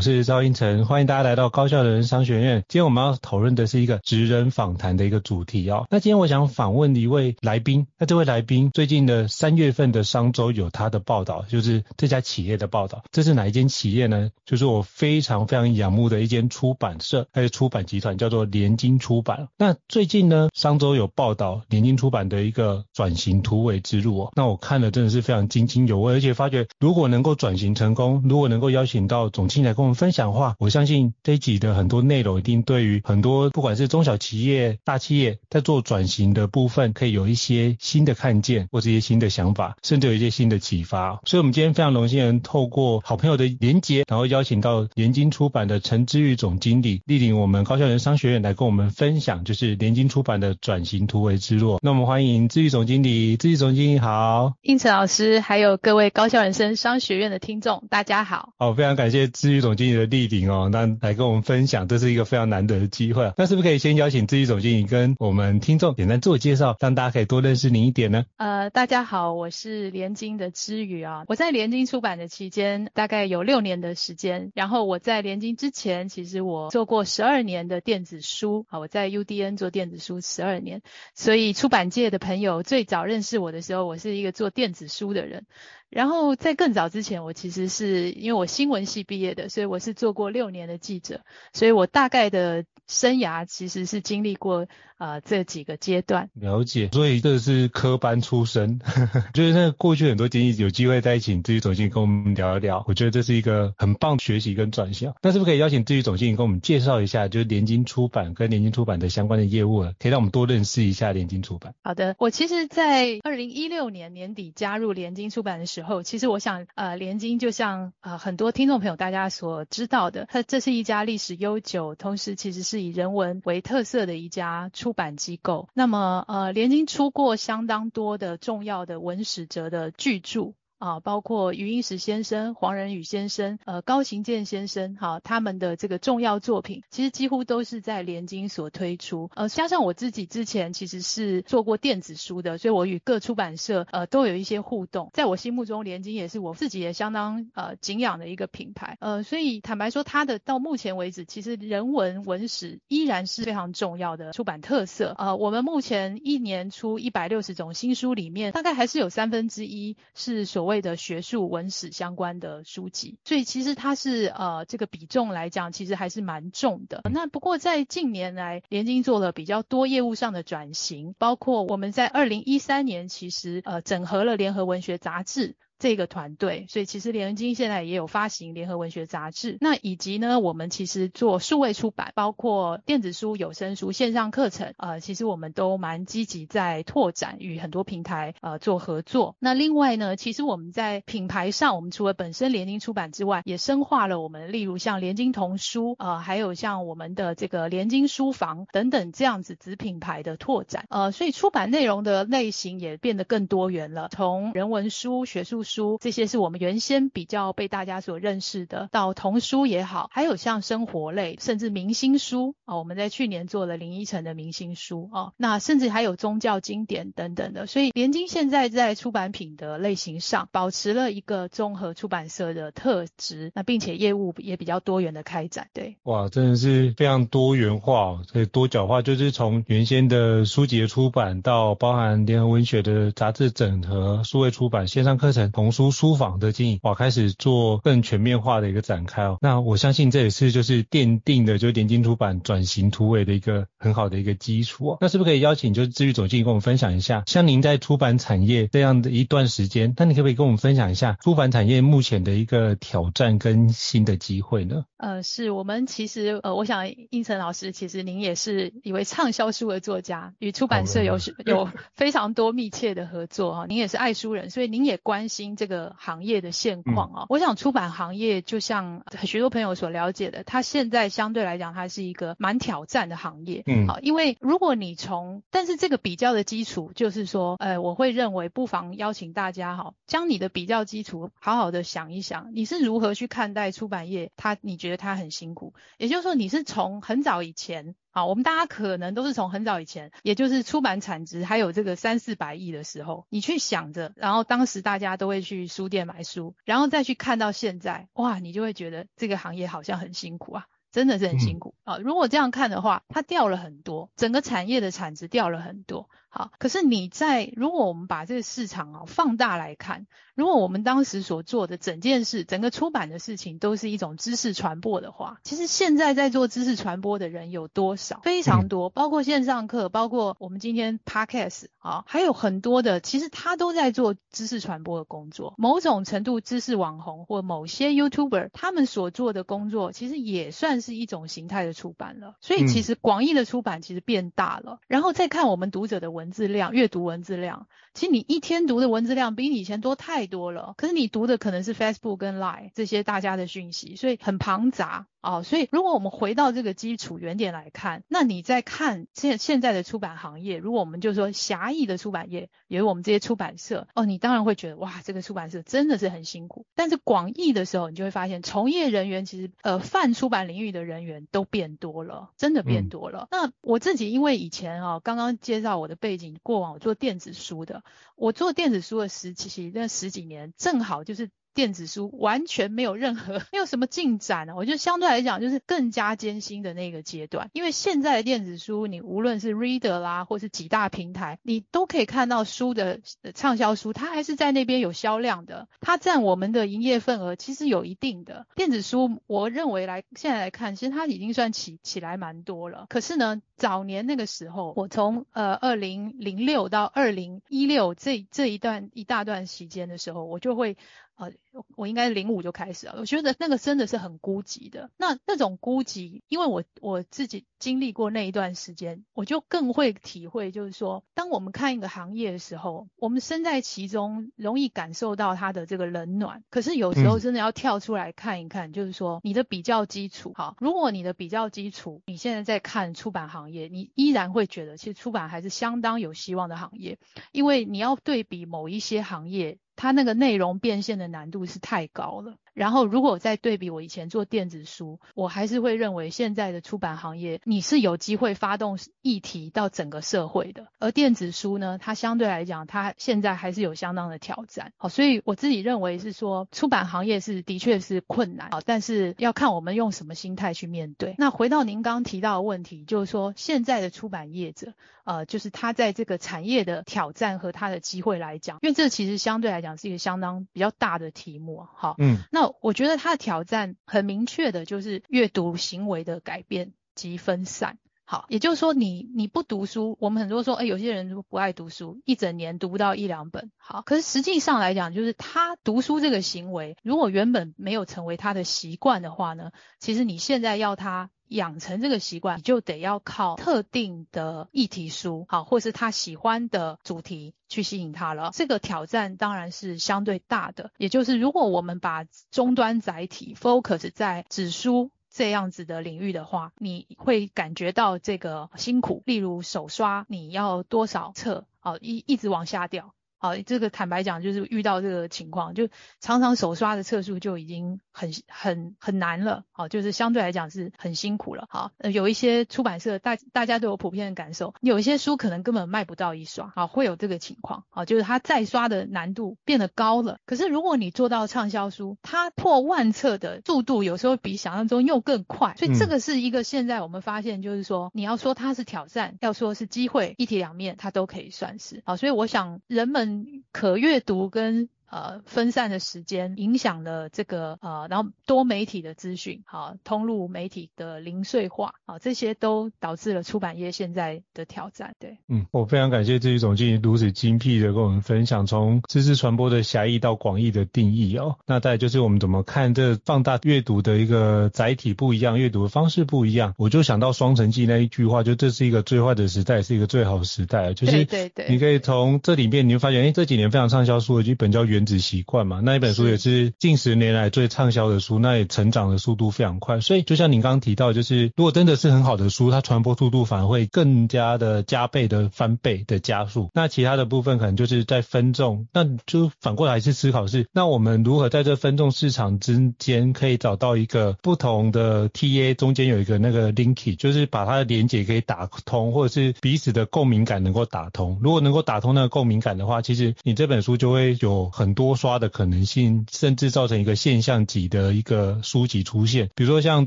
我是赵英成，欢迎大家来到高效人商学院。今天我们要讨论的是一个职人访谈的一个主题哦。那今天我想访问一位来宾，那这位来宾最近的三月份的商周有他的报道，就是这家企业的报道。这是哪一间企业呢？就是我非常非常仰慕的一间出版社，还有出版集团，叫做联经出版。那最近呢，商周有报道联经出版的一个转型突围之路哦。那我看了真的是非常津津有味，而且发觉如果能够转型成功，如果能够邀请到总经理来跟我们分享的话，我相信这一集的很多内容一定对于很多不管是中小企业、大企业在做转型的部分，可以有一些新的看见，或者一些新的想法，甚至有一些新的启发。所以，我们今天非常荣幸能透过好朋友的连结，然后邀请到联经出版的陈之玉总经理莅临我们高校人商学院来跟我们分享，就是联经出版的转型突围之路。那我们欢迎志玉总经理，志玉总经理好，应成老师，还有各位高校人生商学院的听众，大家好。好，非常感谢。志玉总经理的莅临哦，那来跟我们分享，这是一个非常难得的机会。那是不是可以先邀请自己总经理跟我们听众简单自我介绍，让大家可以多认识您一点呢？呃，大家好，我是联经的之妤啊。我在联经出版的期间，大概有六年的时间。然后我在联经之前，其实我做过十二年的电子书啊，我在 UDN 做电子书十二年。所以出版界的朋友最早认识我的时候，我是一个做电子书的人。然后在更早之前，我其实是因为我新闻系毕业的，所以我是做过六年的记者，所以我大概的生涯其实是经历过。啊、呃，这几个阶段了解，所以这是科班出身，就是那过去很多经历，有机会再请志宇总经理跟我们聊一聊。我觉得这是一个很棒的学习跟转向。那是不是可以邀请志宇总经理跟我们介绍一下，就是联经出版跟联经出版的相关的业务了，可以让我们多认识一下联经出版。好的，我其实，在二零一六年年底加入联经出版的时候，然后其实我想，呃，联经就像呃很多听众朋友大家所知道的，它这是一家历史悠久，同时其实是以人文为特色的一家出。出版机构，那么呃，联经出过相当多的重要的文史哲的巨著。啊，包括余英时先生、黄仁宇先生、呃高行健先生，哈、啊，他们的这个重要作品，其实几乎都是在联经所推出。呃，加上我自己之前其实是做过电子书的，所以我与各出版社呃都有一些互动。在我心目中，联经也是我自己也相当呃敬仰的一个品牌。呃，所以坦白说，它的到目前为止，其实人文文史依然是非常重要的出版特色。呃，我们目前一年出一百六十种新书里面，大概还是有三分之一是所谓谓的学术文史相关的书籍，所以其实它是呃这个比重来讲，其实还是蛮重的。那不过在近年来，联经做了比较多业务上的转型，包括我们在二零一三年其实呃整合了联合文学杂志。这个团队，所以其实联经现在也有发行联合文学杂志。那以及呢，我们其实做数位出版，包括电子书、有声书、线上课程，呃，其实我们都蛮积极在拓展，与很多平台呃做合作。那另外呢，其实我们在品牌上，我们除了本身联经出版之外，也深化了我们，例如像联经童书，呃，还有像我们的这个联经书房等等这样子子品牌的拓展，呃，所以出版内容的类型也变得更多元了，从人文书、学术书书这些是我们原先比较被大家所认识的，到童书也好，还有像生活类，甚至明星书哦，我们在去年做了林依晨的明星书哦，那甚至还有宗教经典等等的，所以联经现在在出版品的类型上保持了一个综合出版社的特质，那并且业务也比较多元的开展，对，哇，真的是非常多元化，所以多角化，就是从原先的书籍的出版到包含联合文学的杂志整合、数位出版、线上课程、童书书房的经营，哇，开始做更全面化的一个展开哦。那我相信这也是就是奠定的，就是联经出版转型突围的一个很好的一个基础哦。那是不是可以邀请就是治愈总经理跟我们分享一下，像您在出版产业这样的一段时间，那你可不可以跟我们分享一下出版产业目前的一个挑战跟新的机会呢？呃，是我们其实呃，我想应成老师，其实您也是一位畅销书的作家，与出版社有有非常多密切的合作哈。您也是爱书人，所以您也关心这个行业的现况啊。嗯、我想出版行业就像许多朋友所了解的，它现在相对来讲，它是一个蛮挑战的行业。嗯，好，因为如果你从，但是这个比较的基础就是说，呃，我会认为不妨邀请大家哈，将你的比较基础好好的想一想，你是如何去看待出版业？它你觉得它很辛苦，也就是说你是从很早以前，好，我们大家可能都是从很早以前，也就是出版产值还有这个三四百亿的时候，你去想着，然后当时大家都会去书店买书，然后再去看到现在，哇，你就会觉得这个行业好像很辛苦啊。真的是很辛苦啊！如果这样看的话，它掉了很多，整个产业的产值掉了很多。好，可是你在如果我们把这个市场啊放大来看，如果我们当时所做的整件事，整个出版的事情都是一种知识传播的话，其实现在在做知识传播的人有多少？非常多，包括线上课，包括我们今天 Podcast 啊，还有很多的，其实他都在做知识传播的工作。某种程度，知识网红或某些 YouTuber 他们所做的工作，其实也算。是一种形态的出版了，所以其实广义的出版其实变大了。嗯、然后再看我们读者的文文字量、阅读文字量，其实你一天读的文字量比你以前多太多了。可是你读的可能是 Facebook 跟 Line 这些大家的讯息，所以很庞杂。哦，所以如果我们回到这个基础原点来看，那你在看现现在的出版行业，如果我们就说狭义的出版业，也有我们这些出版社，哦，你当然会觉得哇，这个出版社真的是很辛苦。但是广义的时候，你就会发现，从业人员其实呃泛出版领域的人员都变多了，真的变多了。嗯、那我自己因为以前啊，刚刚介绍我的背景，过往我做电子书的，我做电子书的时期那十几年，正好就是。电子书完全没有任何没有什么进展呢，我觉得相对来讲就是更加艰辛的那个阶段。因为现在的电子书，你无论是 Reader 啦，或是几大平台，你都可以看到书的畅销书，它还是在那边有销量的，它占我们的营业份额其实有一定的。电子书，我认为来现在来看，其实它已经算起起来蛮多了。可是呢，早年那个时候，我从呃二零零六到二零一六这这一段一大段时间的时候，我就会。呃，我应该零五就开始了。我觉得那个真的是很孤寂的。那那种孤寂，因为我我自己经历过那一段时间，我就更会体会，就是说，当我们看一个行业的时候，我们身在其中，容易感受到它的这个冷暖。可是有时候真的要跳出来看一看，就是说你的比较基础，好，如果你的比较基础，你现在在看出版行业，你依然会觉得其实出版还是相当有希望的行业，因为你要对比某一些行业。它那个内容变现的难度不是太高了。然后，如果再对比我以前做电子书，我还是会认为现在的出版行业，你是有机会发动议题到整个社会的。而电子书呢，它相对来讲，它现在还是有相当的挑战。好，所以我自己认为是说，出版行业是的确是困难啊，但是要看我们用什么心态去面对。那回到您刚刚提到的问题，就是说现在的出版业者，呃，就是他在这个产业的挑战和他的机会来讲，因为这其实相对来讲是一个相当比较大的题目。好，嗯，那。那我觉得他的挑战很明确的，就是阅读行为的改变及分散。好，也就是说你你不读书，我们很多说，哎，有些人不爱读书，一整年读不到一两本。好，可是实际上来讲，就是他读书这个行为，如果原本没有成为他的习惯的话呢，其实你现在要他养成这个习惯，你就得要靠特定的议题书，好，或是他喜欢的主题去吸引他了。这个挑战当然是相对大的，也就是如果我们把终端载体 focus 在纸书。这样子的领域的话，你会感觉到这个辛苦。例如手刷，你要多少册？好，一一直往下掉。好，这个坦白讲，就是遇到这个情况，就常常手刷的册数就已经很很很难了。好，就是相对来讲是很辛苦了。好，呃，有一些出版社大大家都有普遍的感受，有一些书可能根本卖不到一刷。好，会有这个情况。好，就是它再刷的难度变得高了。可是如果你做到畅销书，它破万册的速度有时候比想象中又更快。所以这个是一个现在我们发现，就是说你要说它是挑战，要说是机会，一体两面它都可以算是。好，所以我想人们。可阅读跟。呃，分散的时间影响了这个呃，然后多媒体的资讯，好，通路媒体的零碎化，啊，这些都导致了出版业现在的挑战。对，嗯，我非常感谢这一总经理如此精辟的跟我们分享，从知识传播的狭义到广义的定义哦。那再就是我们怎么看这放大阅读的一个载体不一样，阅读的方式不一样，我就想到《双城记》那一句话，就这是一个最坏的时代，是一个最好的时代，就是对对，你可以从这里面你会发现，哎，这几年非常畅销书的一本叫《原子习惯》嘛，那一本书也是近十年来最畅销的书，那也成长的速度非常快。所以就像您刚刚提到，就是如果真的是很好的书，它传播速度反而会更加的加倍的翻倍的加速。那其他的部分可能就是在分众，那就反过来是思考是，那我们如何在这分众市场之间可以找到一个不同的 TA 中间有一个那个 linkage，就是把它的连接可以打通，或者是彼此的共鸣感能够打通。如果能够打通那个共鸣感的话，其实你这本书就会有很多刷的可能性，甚至造成一个现象级的一个书籍出现。比如说像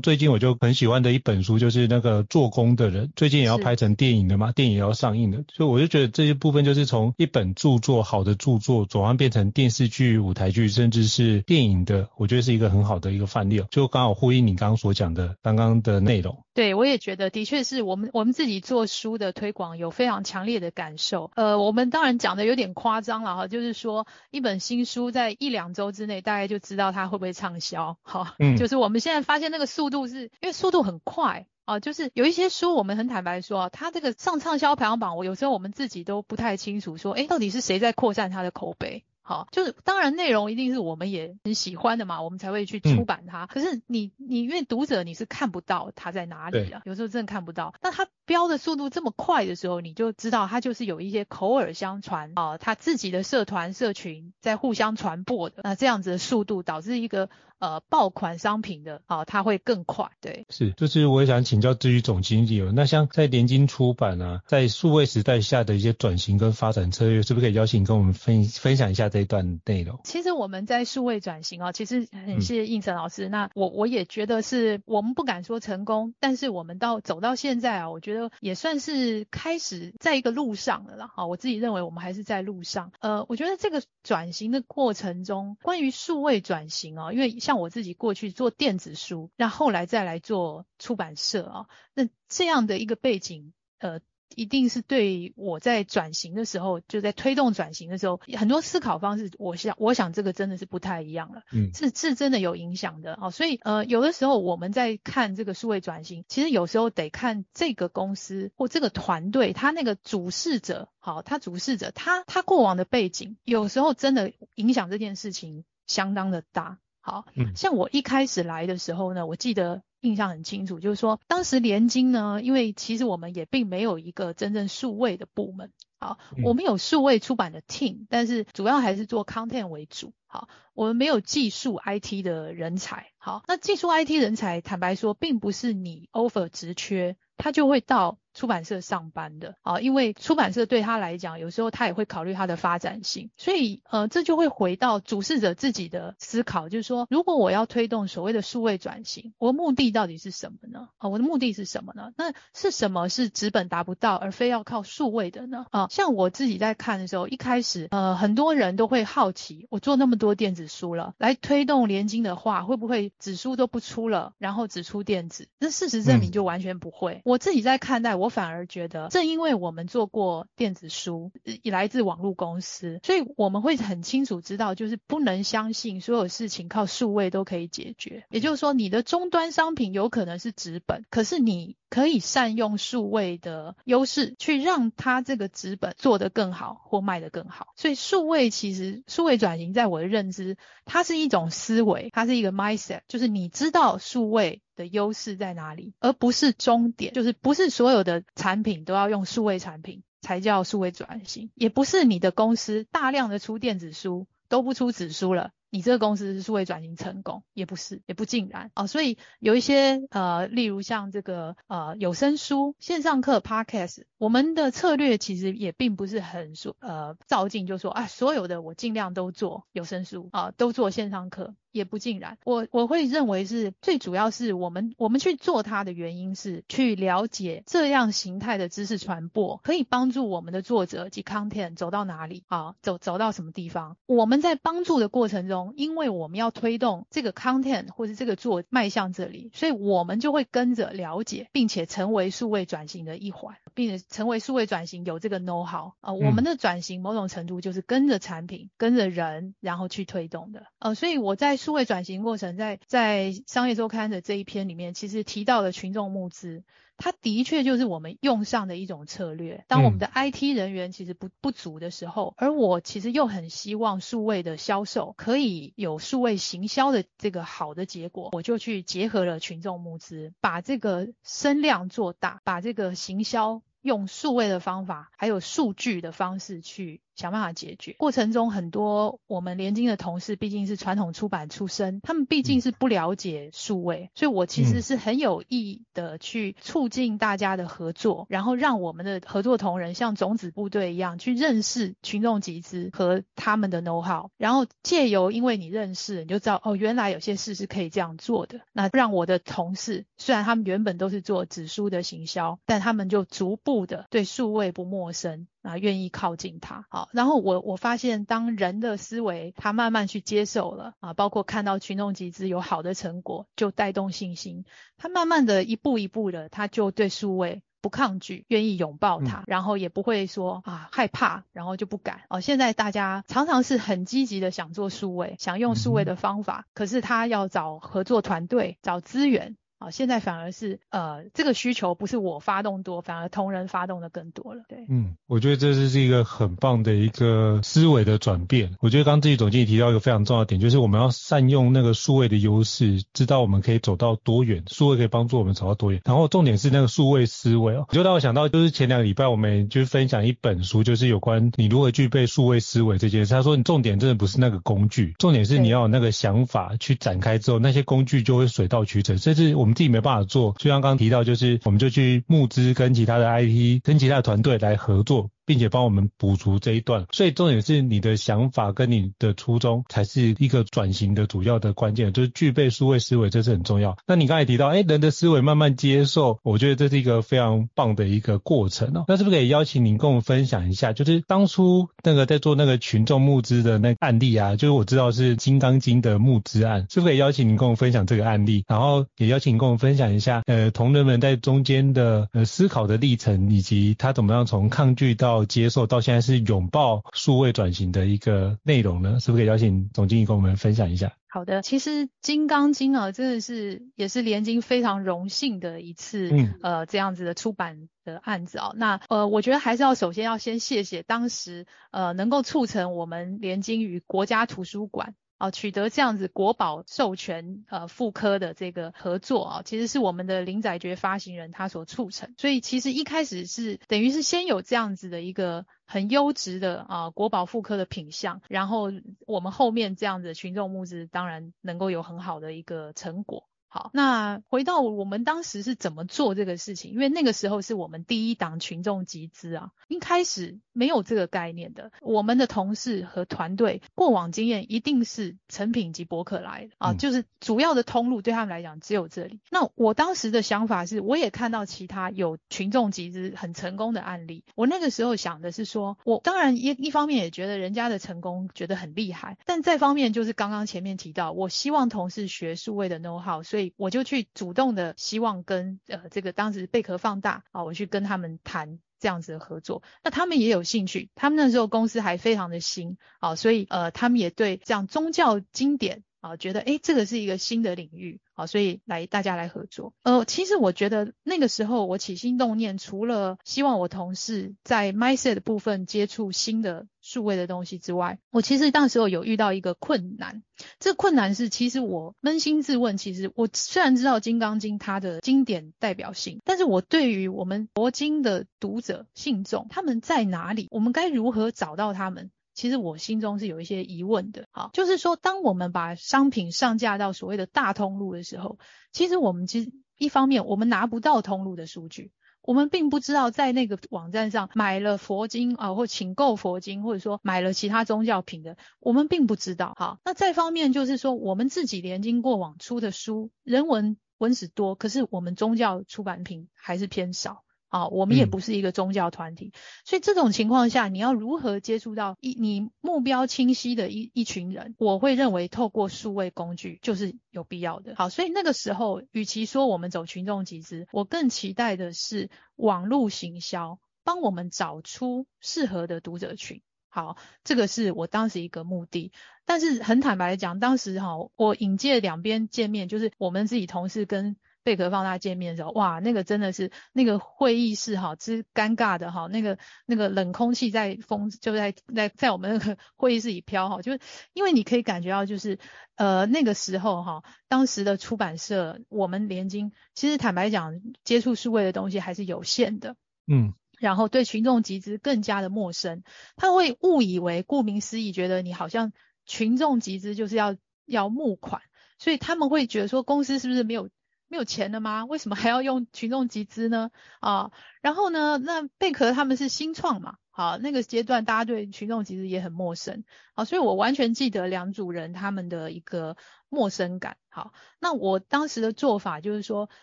最近我就很喜欢的一本书，就是那个做工的人，最近也要拍成电影的嘛，电影也要上映的，所以我就觉得这些部分就是从一本著作，好的著作，转换变成电视剧、舞台剧，甚至是电影的，我觉得是一个很好的一个范例。就刚好呼应你刚刚所讲的刚刚的内容。对，我也觉得，的确是我们我们自己做书的推广有非常强烈的感受。呃，我们当然讲的有点夸张了哈，就是说一本新书在一两周之内，大概就知道它会不会畅销。好，嗯，就是我们现在发现那个速度是因为速度很快啊，就是有一些书我们很坦白说，它这个上畅销排行榜，我有时候我们自己都不太清楚说，哎，到底是谁在扩散它的口碑。好，就是当然内容一定是我们也很喜欢的嘛，我们才会去出版它。嗯、可是你你因为读者你是看不到它在哪里的，有时候真的看不到。那它标的速度这么快的时候，你就知道它就是有一些口耳相传啊，它自己的社团社群在互相传播的。那这样子的速度导致一个呃爆款商品的啊，它会更快。对，是，就是我也想请教至于总经理，那像在联经出版啊，在数位时代下的一些转型跟发展策略，是不是可以邀请跟我们分分享一下？这一段内容，其实我们在数位转型啊，其实很谢谢胤丞老师。嗯、那我我也觉得是我们不敢说成功，但是我们到走到现在啊，我觉得也算是开始在一个路上了啦。好，我自己认为我们还是在路上。呃，我觉得这个转型的过程中，关于数位转型哦，因为像我自己过去做电子书，那后后来再来做出版社啊，那这样的一个背景，呃。一定是对我在转型的时候，就在推动转型的时候，很多思考方式，我想，我想这个真的是不太一样了，嗯，是是真的有影响的啊。所以呃，有的时候我们在看这个数位转型，其实有时候得看这个公司或这个团队，他那个主事者，好，他主事者，他他过往的背景，有时候真的影响这件事情相当的大。好，嗯，像我一开始来的时候呢，我记得。印象很清楚，就是说当时联经呢，因为其实我们也并没有一个真正数位的部门，好，我们有数位出版的 team，但是主要还是做 content 为主，好，我们没有技术 IT 的人才，好，那技术 IT 人才，坦白说，并不是你 offer 直缺，他就会到出版社上班的啊，因为出版社对他来讲，有时候他也会考虑他的发展性，所以呃，这就会回到主事者自己的思考，就是说，如果我要推动所谓的数位转型，我的目的到底是什么呢？啊，我的目的是什么呢？那是什么是纸本达不到，而非要靠数位的呢？啊，像我自己在看的时候，一开始呃，很多人都会好奇，我做那么多电子书了，来推动联经的话，会不会纸书都不出了，然后只出电子？那事实证明就完全不会。嗯、我自己在看待，我我反而觉得，正因为我们做过电子书，来自网络公司，所以我们会很清楚知道，就是不能相信所有事情靠数位都可以解决。也就是说，你的终端商品有可能是纸本，可是你可以善用数位的优势，去让它这个纸本做得更好或卖得更好。所以数位其实数位转型，在我的认知，它是一种思维，它是一个 mindset，就是你知道数位的优势在哪里，而不是终点，就是不是所有的产品都要用数位产品才叫数位转型，也不是你的公司大量的出电子书都不出纸书了。你这个公司是数位转型成功，也不是，也不尽然啊。所以有一些呃，例如像这个呃有声书、线上课、Podcast，我们的策略其实也并不是很说呃照进，就说啊所有的我尽量都做有声书啊，都做线上课。也不尽然，我我会认为是最主要是我们我们去做它的原因是去了解这样形态的知识传播可以帮助我们的作者及 content 走到哪里啊，走走到什么地方。我们在帮助的过程中，因为我们要推动这个 content 或是这个做迈向这里，所以我们就会跟着了解，并且成为数位转型的一环，并且成为数位转型有这个 know how 啊。我们的转型某种程度就是跟着产品、跟着人，然后去推动的。呃，所以我在。数位转型过程在，在在商业周刊的这一篇里面，其实提到了群众募资，它的确就是我们用上的一种策略。当我们的 IT 人员其实不不足的时候，而我其实又很希望数位的销售可以有数位行销的这个好的结果，我就去结合了群众募资，把这个声量做大，把这个行销用数位的方法，还有数据的方式去。想办法解决过程中，很多我们联经的同事毕竟是传统出版出身，他们毕竟是不了解数位，所以我其实是很有意的去促进大家的合作，然后让我们的合作同仁像种子部队一样去认识群众集资和他们的 know how，然后借由因为你认识，你就知道哦，原来有些事是可以这样做的。那让我的同事虽然他们原本都是做纸书的行销，但他们就逐步的对数位不陌生。啊，愿意靠近他，好，然后我我发现，当人的思维他慢慢去接受了啊，包括看到群众集资有好的成果，就带动信心，他慢慢的一步一步的，他就对数位不抗拒，愿意拥抱它，然后也不会说啊害怕，然后就不敢。哦，现在大家常常是很积极的想做数位，想用数位的方法，可是他要找合作团队，找资源。现在反而是呃，这个需求不是我发动多，反而同仁发动的更多了。对，嗯，我觉得这是是一个很棒的一个思维的转变。我觉得刚刚自己总经理提到一个非常重要的点，就是我们要善用那个数位的优势，知道我们可以走到多远，数位可以帮助我们走到多远。然后重点是那个数位思维哦，就让我想到就是前两个礼拜我们就分享一本书，就是有关你如何具备数位思维这件事。他说你重点真的不是那个工具，重点是你要有那个想法去展开之后，那些工具就会水到渠成。这是我们。自己没办法做，就像刚刚提到，就是我们就去募资，跟其他的 IT、跟其他的团队来合作。并且帮我们补足这一段，所以重点是你的想法跟你的初衷才是一个转型的主要的关键，就是具备数位思维，这是很重要。那你刚才提到，哎，人的思维慢慢接受，我觉得这是一个非常棒的一个过程哦。那是不是可以邀请您跟我们分享一下，就是当初那个在做那个群众募资的那个案例啊，就是我知道是金刚经的募资案，是不是可以邀请您跟我们分享这个案例？然后也邀请跟我们分享一下，呃，同仁们在中间的呃思考的历程，以及他怎么样从抗拒到到接受到现在是拥抱数位转型的一个内容呢，是不是可以邀请总经理跟我们分享一下？好的，其实《金刚经》啊，真的是也是联经非常荣幸的一次，嗯，呃，这样子的出版的案子啊。那呃，我觉得还是要首先要先谢谢当时呃能够促成我们联经与国家图书馆。啊，取得这样子国宝授权呃复刻的这个合作啊，其实是我们的林宰觉发行人他所促成，所以其实一开始是等于是先有这样子的一个很优质的啊国宝复刻的品相，然后我们后面这样子群众募资当然能够有很好的一个成果。好，那回到我们当时是怎么做这个事情？因为那个时候是我们第一档群众集资啊，一开始没有这个概念的。我们的同事和团队过往经验一定是成品及博客来的啊，嗯、就是主要的通路对他们来讲只有这里。那我当时的想法是，我也看到其他有群众集资很成功的案例。我那个时候想的是说，我当然一一方面也觉得人家的成功觉得很厉害，但再方面就是刚刚前面提到，我希望同事学数位的 know how，所以。我就去主动的希望跟呃这个当时贝壳放大啊，我去跟他们谈这样子的合作，那他们也有兴趣，他们那时候公司还非常的新啊，所以呃他们也对这样宗教经典啊觉得诶这个是一个新的领域好，所以来大家来合作。呃，其实我觉得那个时候我起心动念，除了希望我同事在 mindset 的部分接触新的。数位的东西之外，我其实当时候有遇到一个困难。这困难是，其实我扪心自问，其实我虽然知道《金刚经》它的经典代表性，但是我对于我们佛经的读者信众他们在哪里，我们该如何找到他们？其实我心中是有一些疑问的。好，就是说，当我们把商品上架到所谓的大通路的时候，其实我们其实一方面我们拿不到通路的数据。我们并不知道在那个网站上买了佛经啊，或请购佛经，或者说买了其他宗教品的，我们并不知道。好，那再方面就是说，我们自己联经过往出的书，人文文史多，可是我们宗教出版品还是偏少。啊，我们也不是一个宗教团体，嗯、所以这种情况下，你要如何接触到一你目标清晰的一一群人？我会认为透过数位工具就是有必要的。好，所以那个时候，与其说我们走群众集资，我更期待的是网络行销，帮我们找出适合的读者群。好，这个是我当时一个目的。但是很坦白的讲，当时哈，我引介两边见面，就是我们自己同事跟。贝壳放大见面的时候，哇，那个真的是那个会议室哈，之尴尬的哈，那个那个冷空气在风就在在在我们那个会议室里飘哈，就是因为你可以感觉到就是呃那个时候哈，当时的出版社我们联经其实坦白讲接触数位的东西还是有限的，嗯，然后对群众集资更加的陌生，他会误以为顾名思义觉得你好像群众集资就是要要募款，所以他们会觉得说公司是不是没有。没有钱了吗？为什么还要用群众集资呢？啊，然后呢，那贝壳他们是新创嘛，好，那个阶段大家对群众集资也很陌生，好，所以我完全记得两组人他们的一个陌生感。好，那我当时的做法就是说，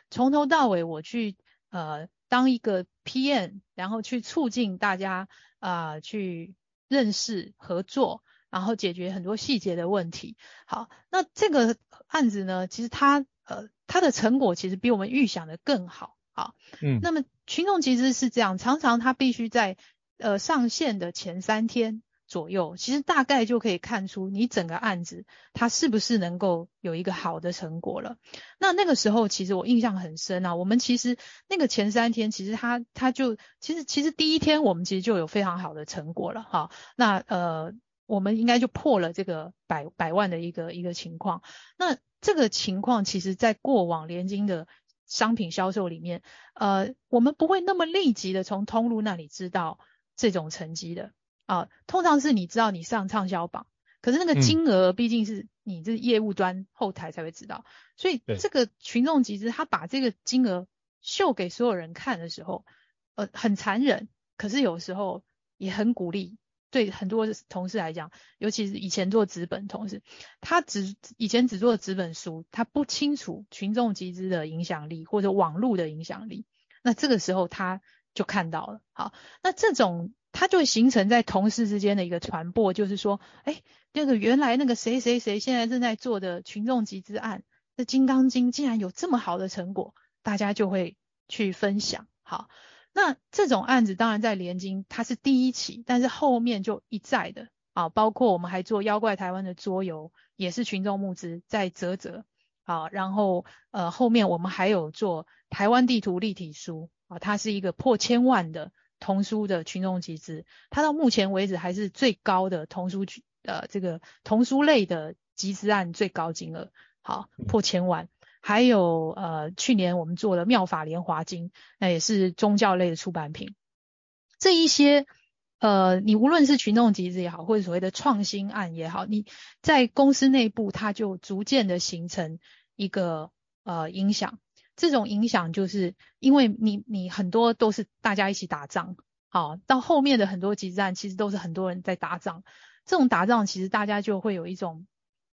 从头到尾我去呃当一个 PM，然后去促进大家啊、去认识合作，然后解决很多细节的问题。好，那这个案子呢，其实它呃。它的成果其实比我们预想的更好，啊，嗯，那么群众其实是这样，常常他必须在呃上线的前三天左右，其实大概就可以看出你整个案子它是不是能够有一个好的成果了。那那个时候其实我印象很深啊，我们其实那个前三天其实他他就其实其实第一天我们其实就有非常好的成果了，哈，那呃我们应该就破了这个百百万的一个一个情况，那。这个情况其实，在过往联经的商品销售里面，呃，我们不会那么立即的从通路那里知道这种成绩的啊。通常是你知道你上畅销榜，可是那个金额毕竟是你这业务端后台才会知道。所以这个群众集资，他把这个金额秀给所有人看的时候，呃，很残忍，可是有时候也很鼓励。对很多同事来讲，尤其是以前做纸本同事，他只以前只做纸本书，他不清楚群众集资的影响力或者网络的影响力。那这个时候他就看到了，好，那这种他就会形成在同事之间的一个传播，就是说，哎，那个原来那个谁谁谁现在正在做的群众集资案，那《金刚经》竟然有这么好的成果，大家就会去分享，好。那这种案子当然在联经它是第一起，但是后面就一再的啊，包括我们还做妖怪台湾的桌游，也是群众募资在啧啧啊，然后呃后面我们还有做台湾地图立体书啊，它是一个破千万的童书的群众集资，它到目前为止还是最高的童书呃这个童书类的集资案最高金额，好破千万。还有呃，去年我们做了《妙法莲华经》，那也是宗教类的出版品。这一些呃，你无论是群众集资也好，或者所谓的创新案也好，你在公司内部它就逐渐的形成一个呃影响。这种影响就是因为你你很多都是大家一起打仗，好，到后面的很多集资战其实都是很多人在打仗。这种打仗其实大家就会有一种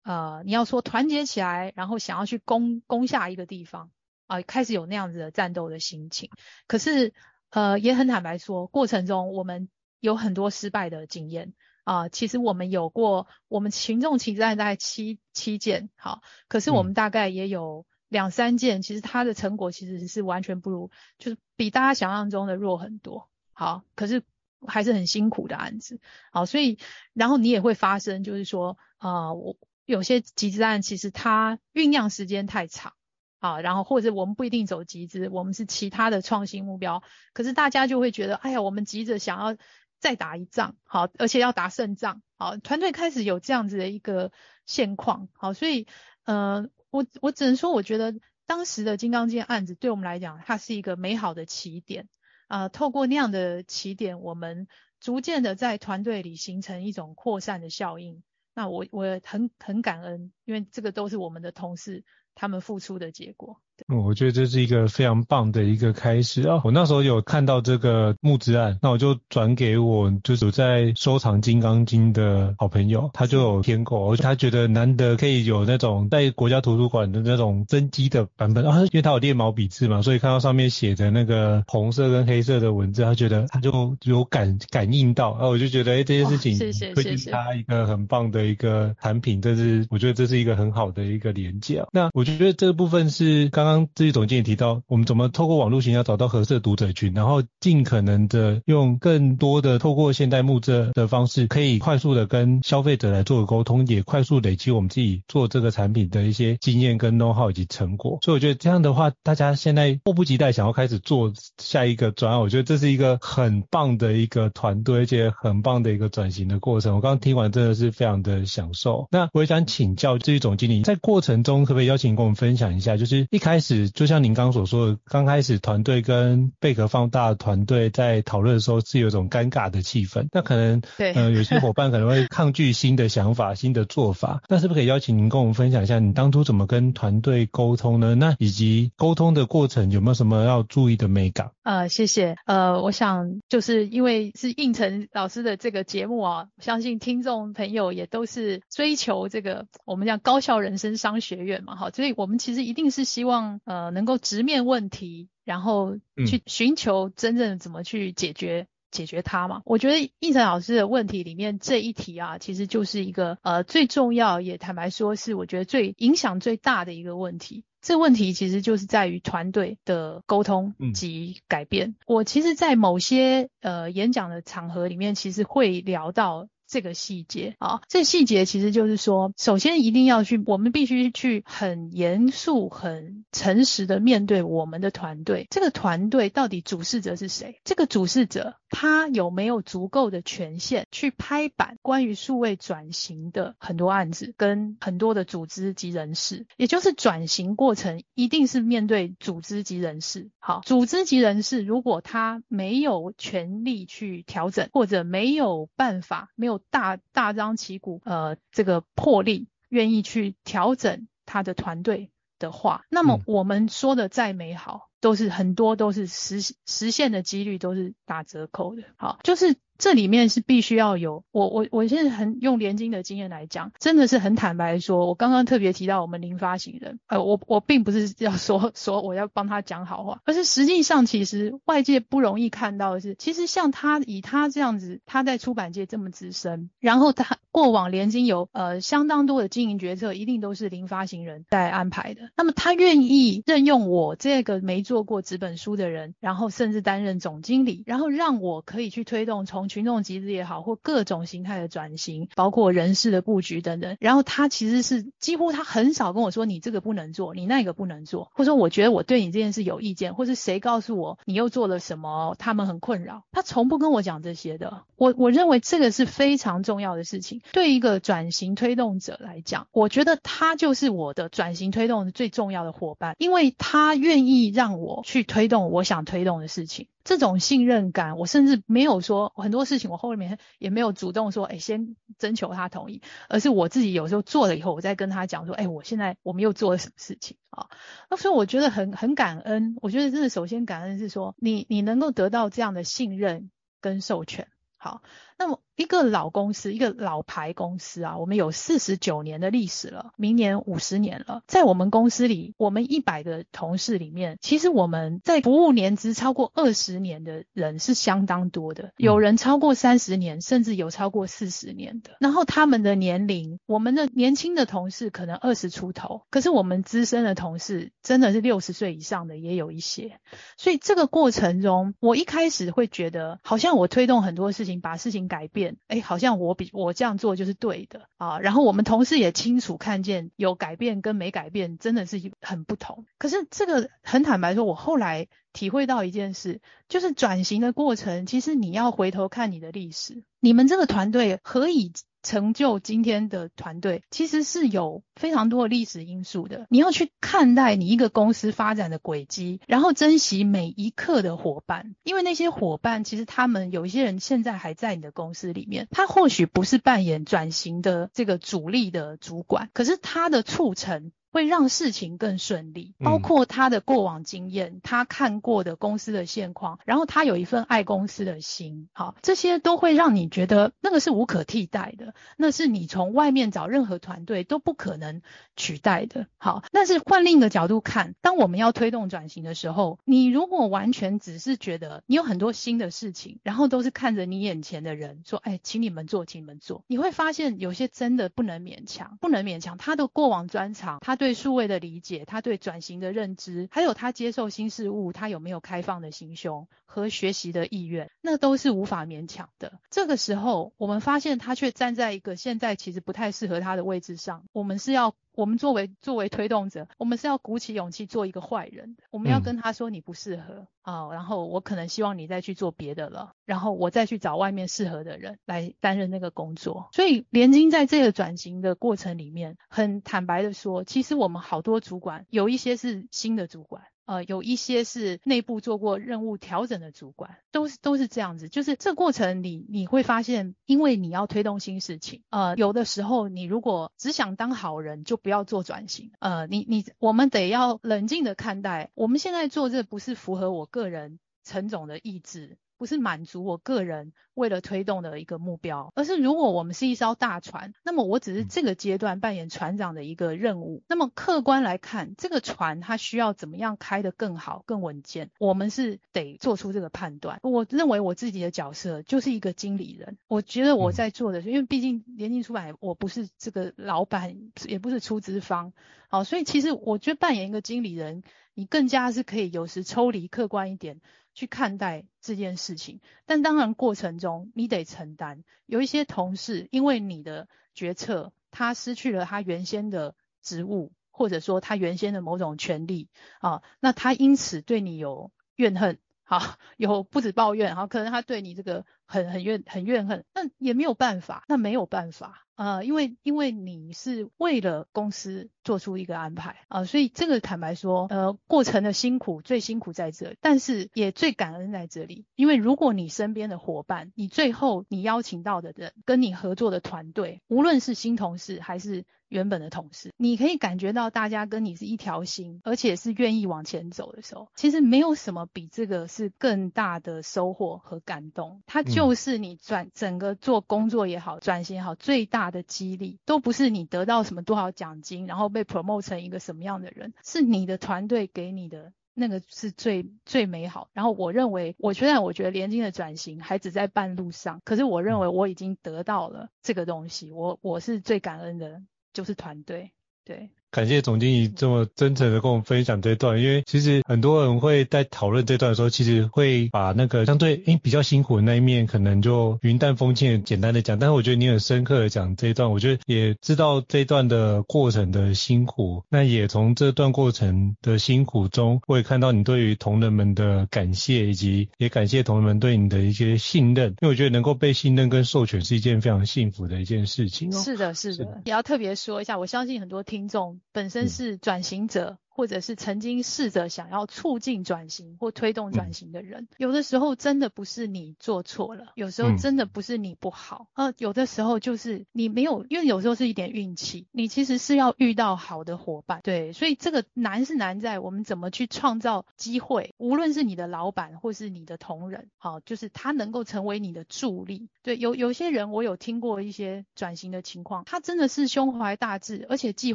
呃，你要说团结起来，然后想要去攻攻下一个地方啊，呃，开始有那样子的战斗的心情。可是呃，也很坦白说，过程中我们有很多失败的经验啊，呃。其实我们有过，我们群众起战大概七七件，好，可是我们大概也有。嗯两三件，其实它的成果其实是完全不如，就是比大家想象中的弱很多。好，可是还是很辛苦的案子。好，所以然后你也会发生，就是说，呃，我有些集资案其实它酝酿时间太长，啊，然后或者我们不一定走集资，我们是其他的创新目标，可是大家就会觉得，哎呀，我们急着想要再打一仗，好，而且要打胜仗，好，团队开始有这样子的一个现况，好，所以，呃。我我只能说，我觉得当时的金刚经案子对我们来讲，它是一个美好的起点啊、透过那样的起点，我们逐渐的在团队里形成一种扩散的效应。那我我很很感恩，因为这个都是我们的同事他们付出的结果。嗯，我觉得这是一个非常棒的一个开始啊！我那时候有看到这个募资案，那我就转给我就是在收藏《金刚经》的好朋友，他就有填购，而且他觉得难得可以有那种在国家图书馆的那种真机的版本啊，因为他有练毛笔字嘛，所以看到上面写的那个红色跟黑色的文字，他觉得他就有感感应到，啊，我就觉得哎，这件事情会是他一个很棒的一个产品，这是我觉得这是一个很好的一个连接啊。那我觉得这个部分是刚。刚刚这总监也提到，我们怎么透过网络行销找到合适的读者群，然后尽可能的用更多的透过现代募资的方式，可以快速的跟消费者来做沟通，也快速累积我们自己做这个产品的一些经验跟 know how 以及成果。所以我觉得这样的话，大家现在迫不及待想要开始做下一个专案，我觉得这是一个很棒的一个团队，而且很棒的一个转型的过程。我刚刚听完真的是非常的享受。那我也想请教这一总经理，在过程中可不可以邀请跟我们分享一下，就是一开。开始就像您刚刚所说的，刚开始团队跟贝壳放大团队在讨论的时候是有一种尴尬的气氛，那可能对呃有些伙伴可能会抗拒新的想法、新的做法，那是不是可以邀请您跟我们分享一下，你当初怎么跟团队沟通呢？那以及沟通的过程有没有什么要注意的美感？呃，谢谢。呃，我想就是因为是胤丞老师的这个节目啊，相信听众朋友也都是追求这个我们讲高校人生商学院嘛，哈，所以我们其实一定是希望。呃，能够直面问题，然后去寻求真正怎么去解决、嗯、解决它嘛。我觉得应成老师的问题里面这一题啊，其实就是一个呃最重要，也坦白说是我觉得最影响最大的一个问题。这问题其实就是在于团队的沟通及改变。嗯、我其实，在某些呃演讲的场合里面，其实会聊到。这个细节啊，这细节其实就是说，首先一定要去，我们必须去很严肃、很诚实的面对我们的团队。这个团队到底主事者是谁？这个主事者他有没有足够的权限去拍板关于数位转型的很多案子，跟很多的组织及人事？也就是转型过程一定是面对组织及人事。好，组织及人事如果他没有权力去调整，或者没有办法，没有大大张旗鼓，呃，这个魄力愿意去调整他的团队的话，那么我们说的再美好，都是很多都是实实现的几率都是打折扣的。好，就是。这里面是必须要有我我我现在很用联金的经验来讲，真的是很坦白说，我刚刚特别提到我们零发行人，呃，我我并不是 要说说我要帮他讲好话，而是实际上其实外界不容易看到的是，其实像他以他这样子，他在出版界这么资深，然后他过往联金有呃相当多的经营决策，一定都是零发行人在安排的，那么他愿意任用我这个没做做过纸本书的人，然后甚至担任总经理，然后让我可以去推动从群众集资也好，或各种形态的转型，包括人事的布局等等。然后他其实是几乎他很少跟我说，你这个不能做，你那个不能做，或者说我觉得我对你这件事有意见，或是谁告诉我你又做了什么，他们很困扰。他从不跟我讲这些的。我我认为这个是非常重要的事情。对一个转型推动者来讲，我觉得他就是我的转型推动的最重要的伙伴，因为他愿意让我去推动我想推动的事情。这种信任感，我甚至没有说很多事情，我后面也没有主动说，哎，先征求他同意，而是我自己有时候做了以后，我再跟他讲说，哎，我现在我们又做了什么事情啊？那所以我觉得很很感恩，我觉得真的首先感恩是说，你你能够得到这样的信任跟授权，好。那么一个老公司，一个老牌公司啊，我们有四十九年的历史了，明年五十年了。在我们公司里，我们一百个同事里面，其实我们在服务年资超过二十年的人是相当多的，有人超过三十年，甚至有超过四十年的。然后他们的年龄，我们的年轻的同事可能二十出头，可是我们资深的同事真的是六十岁以上的也有一些。所以这个过程中，我一开始会觉得，好像我推动很多事情，把事情。改变，哎，好像我比我这样做就是对的啊。然后我们同事也清楚看见有改变跟没改变真的是很不同。可是这个很坦白说，我后来体会到一件事，就是转型的过程，其实你要回头看你的历史，你们这个团队何以成就今天的团队，其实是有非常多的历史因素的。你要去看待你一个公司发展的轨迹，然后珍惜每一刻的伙伴，因为那些伙伴其实他们有一些人现在还在你的公司里面，他或许不是扮演转型的这个主力的主管，可是他的促成。会让事情更顺利，包括他的过往经验，嗯、他看过的公司的现况，然后他有一份爱公司的心，好，这些都会让你觉得那个是无可替代的，那是你从外面找任何团队都不可能取代的。好，但是换另一个角度看，当我们要推动转型的时候，你如果完全只是觉得你有很多新的事情，然后都是看着你眼前的人说，哎，请你们做，请你们做，你会发现有些真的不能勉强，不能勉强。他的过往专长，他对对数位的理解，他对转型的认知，还有他接受新事物，他有没有开放的心胸和学习的意愿，那都是无法勉强的。这个时候，我们发现他却站在一个现在其实不太适合他的位置上，我们是要。我们作为作为推动者，我们是要鼓起勇气做一个坏人的。我们要跟他说你不适合啊、嗯哦，然后我可能希望你再去做别的了，然后我再去找外面适合的人来担任那个工作。所以联经在这个转型的过程里面，很坦白的说，其实我们好多主管有一些是新的主管。呃，有一些是内部做过任务调整的主管，都是都是这样子。就是这过程里，你会发现，因为你要推动新事情，呃，有的时候你如果只想当好人，就不要做转型。呃，你你我们得要冷静的看待，我们现在做这不是符合我个人陈总的意志。不是满足我个人为了推动的一个目标，而是如果我们是一艘大船，那么我只是这个阶段扮演船长的一个任务。那么客观来看，这个船它需要怎么样开得更好、更稳健，我们是得做出这个判断。我认为我自己的角色就是一个经理人。我觉得我在做的是，因为毕竟联经出版，我不是这个老板，也不是出资方，好，所以其实我觉得扮演一个经理人，你更加是可以有时抽离、客观一点。去看待这件事情，但当然过程中你得承担。有一些同事因为你的决策，他失去了他原先的职务，或者说他原先的某种权利啊，那他因此对你有怨恨，好，有不止抱怨，好，可能他对你这个很很怨很怨恨，那也没有办法，那没有办法。呃，因为因为你是为了公司做出一个安排啊，所以这个坦白说，呃，过程的辛苦最辛苦在这里，但是也最感恩在这里。因为如果你身边的伙伴，你最后你邀请到的人，跟你合作的团队，无论是新同事还是原本的同事，你可以感觉到大家跟你是一条心，而且是愿意往前走的时候，其实没有什么比这个是更大的收获和感动。他就是你转整个做工作也好，转型也好，最大的激励，都不是你得到什么多少奖金，然后被 promote 成一个什么样的人，是你的团队给你的那个是最最美好。然后我认为，我虽然我觉得联经的转型还只在半路上，可是我认为我已经得到了这个东西，我我是最感恩的。就是团队，对。感谢总经理这么真诚的跟我们分享这段，因为其实很多人会在讨论这段的时候，其实会把那个相对诶比较辛苦的那一面，可能就云淡风轻的简单的讲。但是我觉得你很深刻的讲这一段，我觉得也知道这一段的过程的辛苦，那也从这段过程的辛苦中，我也看到你对于同仁们的感谢，以及也感谢同仁们对你的一些信任。因为我觉得能够被信任跟授权是一件非常幸福的一件事情哦。是的，是的，是的。也要特别说一下，我相信很多听众。本身是转型者。或者是曾经试着想要促进转型或推动转型的人，有的时候真的不是你做错了，有时候真的不是你不好，呃，有的时候就是你没有，因为有时候是一点运气，你其实是要遇到好的伙伴，对，所以这个难是难在我们怎么去创造机会，无论是你的老板或是你的同仁，好，就是他能够成为你的助力，对，有有些人我有听过一些转型的情况，他真的是胸怀大志，而且计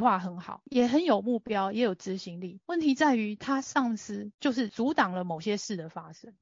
划很好，也很有目标，也有执行。问题在于他上司就是阻挡了某些事的发生，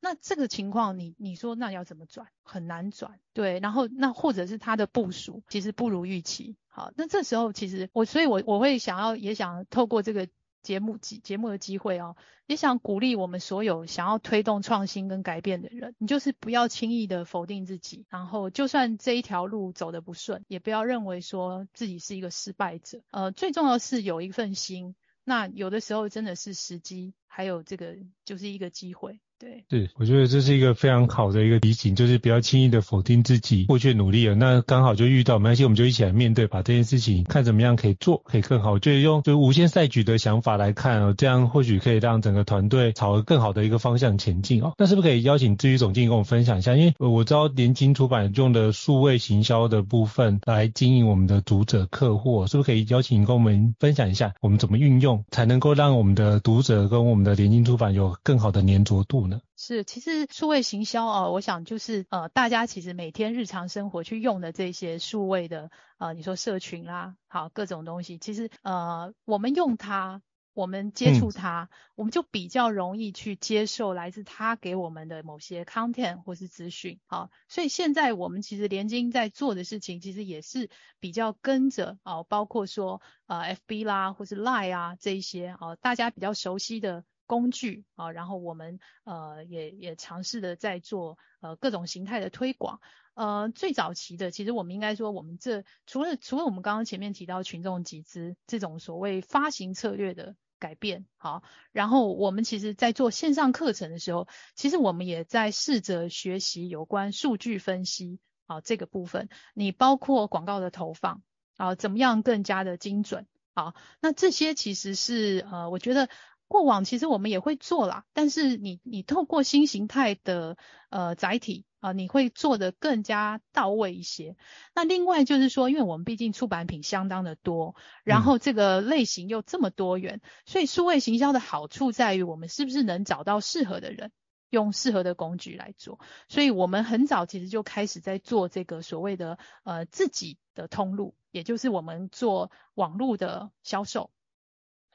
那这个情况你你说那要怎么转？很难转，对，然后那或者是他的部署其实不如预期，好，那这时候其实我所以我我会想要也想透过这个节目节目的机会哦，也想鼓励我们所有想要推动创新跟改变的人，你就是不要轻易的否定自己，然后就算这一条路走得不顺，也不要认为说自己是一个失败者，呃，最重要是有一份心。那有的时候真的是时机，还有这个就是一个机会。对，是，我觉得这是一个非常好的一个提醒，就是不要轻易的否定自己过去努力了。那刚好就遇到，没关系，我们就一起来面对，把这件事情看怎么样可以做，可以更好。我觉得用就无限赛局的想法来看哦，这样或许可以让整个团队朝更好的一个方向前进哦。那是不是可以邀请智宇总经理跟我们分享一下？因为我知道联经出版用的数位行销的部分来经营我们的读者客户，是不是可以邀请跟我们分享一下，我们怎么运用才能够让我们的读者跟我们的联经出版有更好的黏着度？是，其实数位行销啊，我想就是呃，大家其实每天日常生活去用的这些数位的呃，你说社群啦，好各种东西，其实呃，我们用它，我们接触它，嗯、我们就比较容易去接受来自它给我们的某些 content 或是资讯。好，所以现在我们其实联经在做的事情，其实也是比较跟着啊，包括说呃 FB 啦，或是 Line 啊这一些啊，大家比较熟悉的。工具啊，然后我们呃也也尝试的在做呃各种形态的推广。呃，最早期的其实我们应该说，我们这除了除了我们刚刚前面提到群众集资这种所谓发行策略的改变，好，然后我们其实在做线上课程的时候，其实我们也在试着学习有关数据分析啊这个部分。你包括广告的投放啊，怎么样更加的精准？好，那这些其实是呃，我觉得。过往其实我们也会做啦，但是你你透过新形态的呃载体啊，你会做得更加到位一些。那另外就是说，因为我们毕竟出版品相当的多，然后这个类型又这么多元，嗯、所以数位行销的好处在于我们是不是能找到适合的人，用适合的工具来做。所以我们很早其实就开始在做这个所谓的呃自己的通路，也就是我们做网络的销售。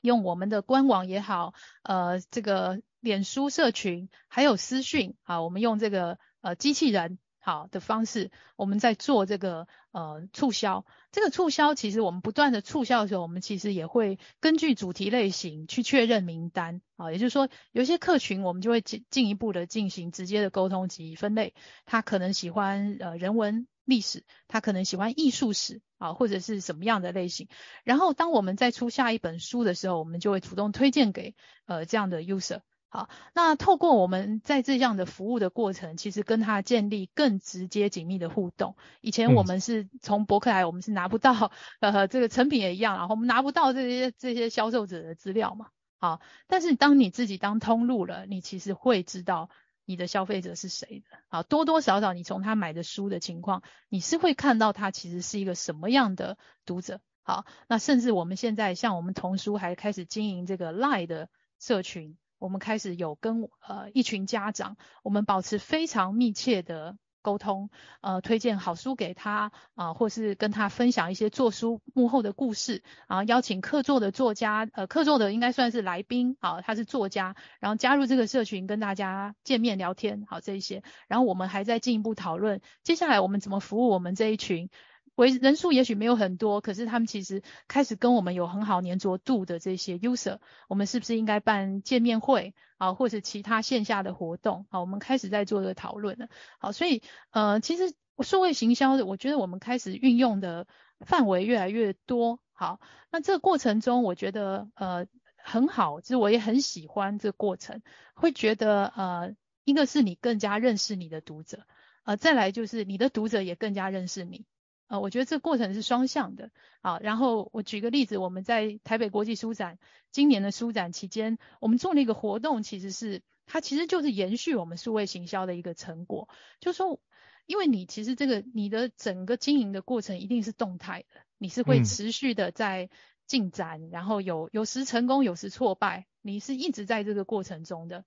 用我们的官网也好，呃，这个脸书社群，还有私讯，好，我们用这个呃机器人好的方式，我们在做这个呃促销。这个促销其实我们不断的促销的时候，我们其实也会根据主题类型去确认名单啊，也就是说，有些客群我们就会进进一步的进行直接的沟通及分类，他可能喜欢呃人文。历史，他可能喜欢艺术史啊，或者是什么样的类型。然后，当我们再出下一本书的时候，我们就会主动推荐给呃这样的 user。好，那透过我们在这样的服务的过程，其实跟他建立更直接紧密的互动。以前我们是从博客来，我们是拿不到呃这个成品也一样，然后我们拿不到这些这些销售者的资料嘛。好，但是当你自己当通路了，你其实会知道。你的消费者是谁的？啊，多多少少你从他买的书的情况，你是会看到他其实是一个什么样的读者。好，那甚至我们现在像我们童书还开始经营这个 Lie 的社群，我们开始有跟呃一群家长，我们保持非常密切的。沟通，呃，推荐好书给他，啊、或是跟他分享一些做书幕后的故事，啊邀请客座的作家，呃，客座的应该算是来宾，啊，他是作家，然后加入这个社群跟大家见面聊天，好，这一些，然后我们还在进一步讨论，接下来我们怎么服务我们这一群。为人数也许没有很多，可是他们其实开始跟我们有很好黏着度的这些 user，我们是不是应该办见面会啊，或者其他线下的活动？好，我们开始在做这个讨论了。好，所以呃，其实数位行销的，我觉得我们开始运用的范围越来越多。好，那这个过程中，我觉得呃很好，其实我也很喜欢这个过程，会觉得呃，一个是你更加认识你的读者，呃，再来就是你的读者也更加认识你。呃，我觉得这个过程是双向的。啊，然后我举个例子，我们在台北国际书展今年的书展期间，我们做了一个活动，其实是它其实就是延续我们数位行销的一个成果，就是说，因为你其实这个你的整个经营的过程一定是动态的，你是会持续的在进展，嗯、然后有有时成功，有时挫败，你是一直在这个过程中的。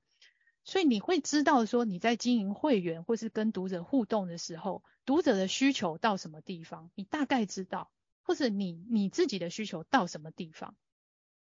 所以你会知道说你在经营会员或是跟读者互动的时候，读者的需求到什么地方，你大概知道，或者你你自己的需求到什么地方。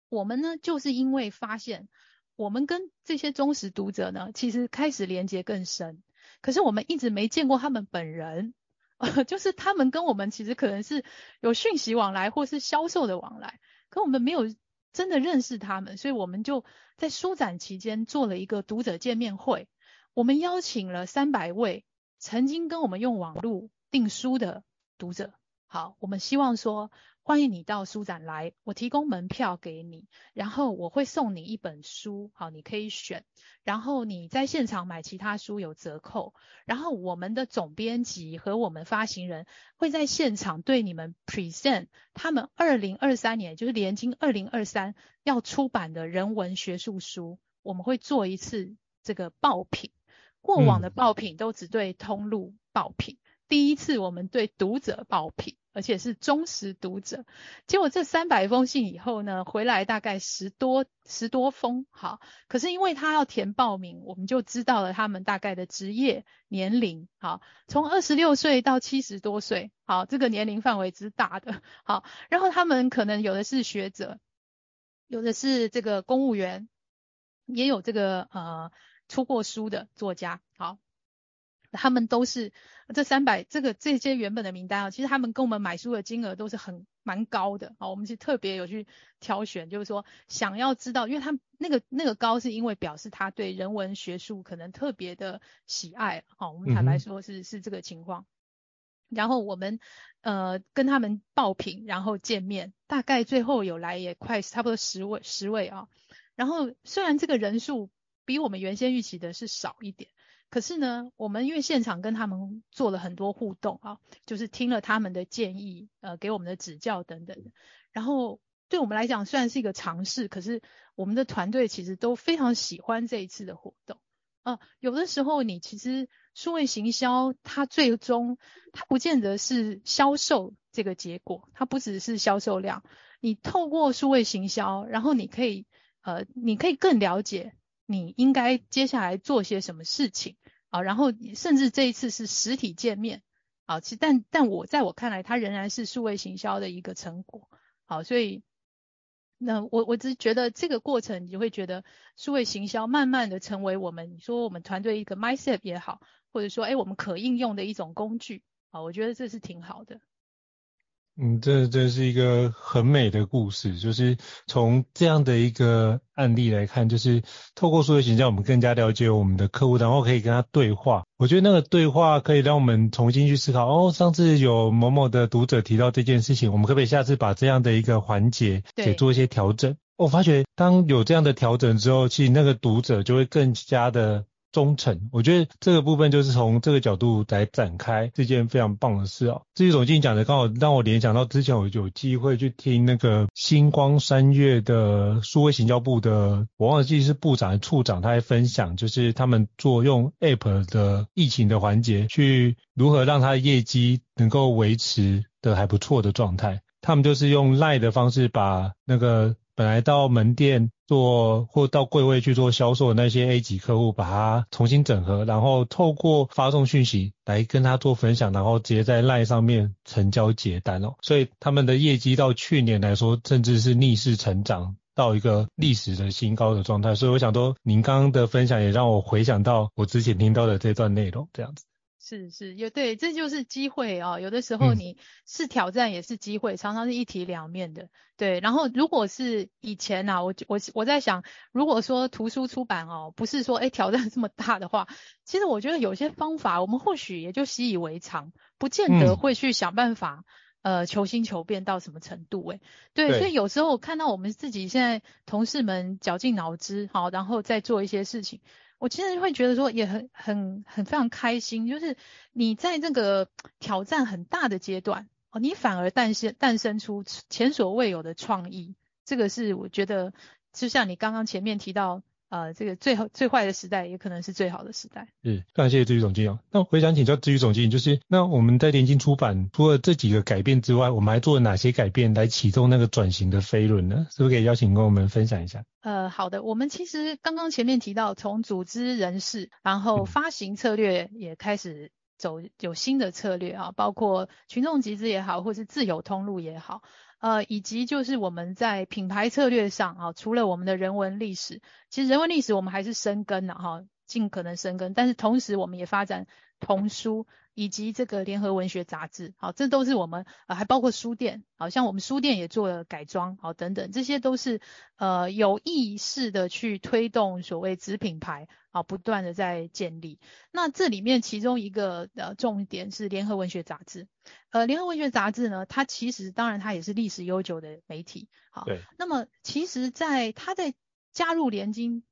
我们呢，就是因为发现我们跟这些忠实读者呢，其实开始连接更深，可是我们一直没见过他们本人，就是他们跟我们其实可能是有讯息往来或是销售的往来，可我们没有。真的认识他们，所以我们就在书展期间做了一个读者见面会。我们邀请了三百位曾经跟我们用网络订书的读者。好，我们希望说。欢迎你到书展来，我提供门票给你，然后我会送你一本书，好，你可以选。然后你在现场买其他书有折扣。然后我们的总编辑和我们发行人会在现场对你们 present 他们二零二三年，就是联经二零二三要出版的人文学术书，我们会做一次这个爆品。过往的爆品都只对通路爆品，嗯、第一次我们对读者爆品。而且是忠实读者，结果这三百封信以后呢，回来大概十多十多封，好，可是因为他要填报名，我们就知道了他们大概的职业年龄，好，从二十六岁到七十多岁，好，这个年龄范围之大的，好，然后他们可能有的是学者，有的是这个公务员，也有这个呃出过书的作家，好。他们都是这三百这个这些原本的名单啊，其实他们跟我们买书的金额都是很蛮高的啊。我们是特别有去挑选，就是说想要知道，因为他那个那个高是因为表示他对人文学术可能特别的喜爱啊。我们坦白说是是这个情况。然后我们呃跟他们报品，然后见面，大概最后有来也快差不多十位十位啊。然后虽然这个人数比我们原先预期的是少一点。可是呢，我们因为现场跟他们做了很多互动啊，就是听了他们的建议，呃，给我们的指教等等。然后对我们来讲，虽然是一个尝试，可是我们的团队其实都非常喜欢这一次的活动。啊、呃，有的时候你其实数位行销，它最终它不见得是销售这个结果，它不只是销售量。你透过数位行销，然后你可以呃，你可以更了解。你应该接下来做些什么事情啊？然后甚至这一次是实体见面啊，其但但我在我看来，它仍然是数位行销的一个成果。好，所以那我我只是觉得这个过程，你就会觉得数位行销慢慢的成为我们你说我们团队一个 mindset 也好，或者说哎我们可应用的一种工具啊，我觉得这是挺好的。嗯，这这是一个很美的故事，就是从这样的一个案例来看，就是透过数学形象，我们更加了解我们的客户，然后可以跟他对话。我觉得那个对话可以让我们重新去思考，哦，上次有某某的读者提到这件事情，我们可不可以下次把这样的一个环节给做一些调整？我发觉当有这样的调整之后，其实那个读者就会更加的。忠诚，我觉得这个部分就是从这个角度来展开这件非常棒的事哦。这一总经理讲的刚好让我联想到之前我有机会去听那个星光三月的数位行销部的，我忘记是部长还是处长，他还分享就是他们做用 App 的疫情的环节去如何让他的业绩能够维持的还不错的状态。他们就是用 Line 的方式把那个。本来到门店做或到柜位去做销售的那些 A 级客户，把它重新整合，然后透过发送讯息来跟他做分享，然后直接在 LINE 上面成交结单哦。所以他们的业绩到去年来说，甚至是逆势成长到一个历史的新高的状态。所以我想说，您刚刚的分享也让我回想到我之前听到的这段内容，这样子。是是，有对，这就是机会啊、哦。有的时候你是挑战也是机会，嗯、常常是一体两面的。对，然后如果是以前啊，我我我在想，如果说图书出版哦，不是说诶挑战这么大的话，其实我觉得有些方法我们或许也就习以为常，不见得会去想办法、嗯、呃求新求变到什么程度诶。对，对，所以有时候我看到我们自己现在同事们绞尽脑汁，好，然后再做一些事情。我其实会觉得说也很很很非常开心，就是你在这个挑战很大的阶段，哦，你反而诞生诞生出前所未有的创意。这个是我觉得，就像你刚刚前面提到。呃，这个最后最坏的时代，也可能是最好的时代。是，非常谢谢志宇总经理。那我想请教志宇总经理，就是那我们在联经出版除了这几个改变之外，我们还做了哪些改变来启动那个转型的飞轮呢？是不是可以邀请跟我们分享一下？呃，好的，我们其实刚刚前面提到，从组织人事，然后发行策略也开始走有新的策略啊，包括群众集资也好，或是自有通路也好。呃，以及就是我们在品牌策略上啊，除了我们的人文历史，其实人文历史我们还是深耕的哈，尽可能深耕。但是同时我们也发展童书以及这个联合文学杂志，好，这都是我们呃还包括书店，好像我们书店也做了改装，好等等，这些都是呃有意识的去推动所谓子品牌。啊，不断的在建立。那这里面其中一个呃重点是联合文学杂志。呃，联合文学杂志呢，它其实当然它也是历史悠久的媒体。好，对。那么其实在它在加入联经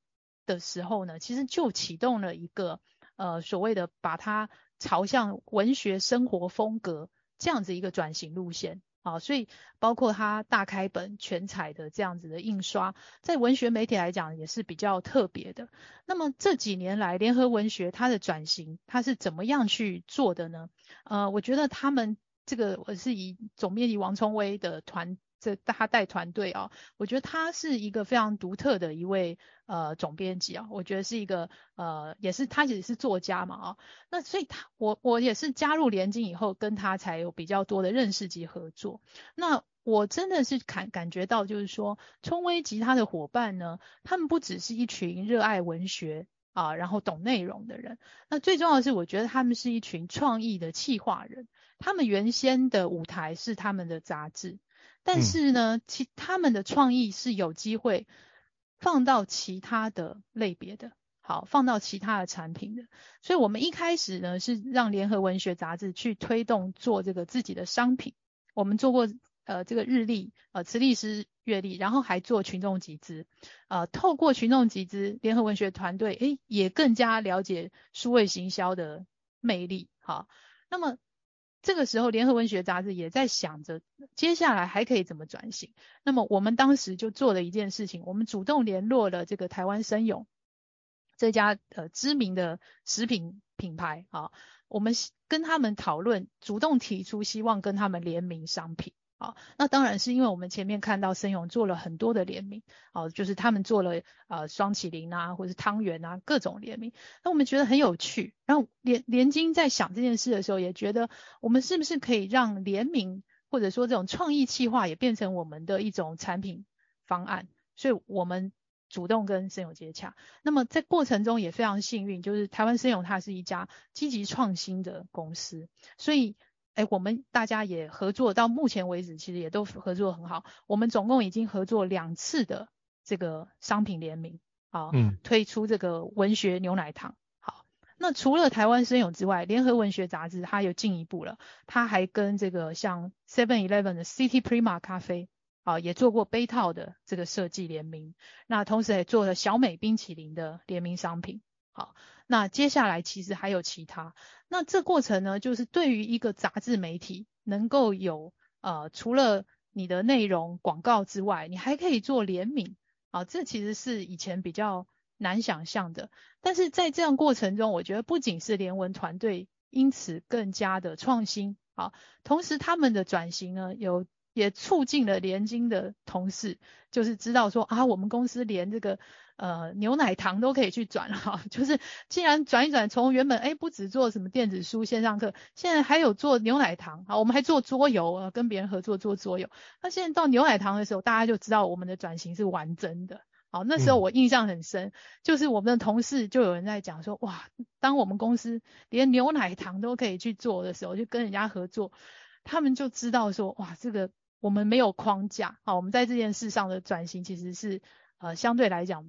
的时候呢，其实就启动了一个呃所谓的把它朝向文学生活风格这样子一个转型路线。啊，所以包括它大开本全彩的这样子的印刷，在文学媒体来讲也是比较特别的。那么这几年来，联合文学它的转型，它是怎么样去做的呢？呃，我觉得他们这个我是以总编辑王聪威的团。这他带团队啊，我觉得他是一个非常独特的一位呃总编辑啊，我觉得是一个呃也是他也是作家嘛啊，那所以他我我也是加入联经以后跟他才有比较多的认识及合作。那我真的是感感觉到就是说，聪威及他的伙伴呢，他们不只是一群热爱文学啊，然后懂内容的人，那最重要的是我觉得他们是一群创意的企划人，他们原先的舞台是他们的杂志。但是呢，其他们的创意是有机会放到其他的类别的，好，放到其他的产品的。所以我们一开始呢，是让联合文学杂志去推动做这个自己的商品。我们做过呃这个日历，呃磁力师月历，然后还做群众集资。呃，透过群众集资，联合文学团队诶也更加了解数位行销的魅力。好，那么。这个时候，联合文学杂志也在想着接下来还可以怎么转型。那么我们当时就做了一件事情，我们主动联络了这个台湾生勇这家呃知名的食品品牌啊，我们跟他们讨论，主动提出希望跟他们联名商品。好，那当然是因为我们前面看到森永做了很多的联名，好，就是他们做了呃双麒麟啊，或者是汤圆啊各种联名，那我们觉得很有趣。然后联联经在想这件事的时候，也觉得我们是不是可以让联名或者说这种创意企划也变成我们的一种产品方案，所以我们主动跟森永接洽。那么在过程中也非常幸运，就是台湾森永它是一家积极创新的公司，所以。哎，我们大家也合作到目前为止，其实也都合作很好。我们总共已经合作两次的这个商品联名，好，嗯，推出这个文学牛奶糖。好，那除了台湾森永之外，联合文学杂志它又进一步了，它还跟这个像 Seven Eleven 的 City Prima 咖啡，啊，也做过杯套的这个设计联名。那同时也做了小美冰淇淋的联名商品。好，那接下来其实还有其他。那这过程呢，就是对于一个杂志媒体能够有呃，除了你的内容广告之外，你还可以做联名啊，这其实是以前比较难想象的。但是在这样过程中，我觉得不仅是联文团队因此更加的创新啊，同时他们的转型呢有。也促进了联经的同事，就是知道说啊，我们公司连这个呃牛奶糖都可以去转了哈，就是既然转一转，从原本哎不只做什么电子书线上课，现在还有做牛奶糖啊，我们还做桌游啊，跟别人合作做桌游。那现在到牛奶糖的时候，大家就知道我们的转型是完整的。好，那时候我印象很深，嗯、就是我们的同事就有人在讲说，哇，当我们公司连牛奶糖都可以去做的时候，就跟人家合作，他们就知道说，哇，这个。我们没有框架，好，我们在这件事上的转型其实是呃相对来讲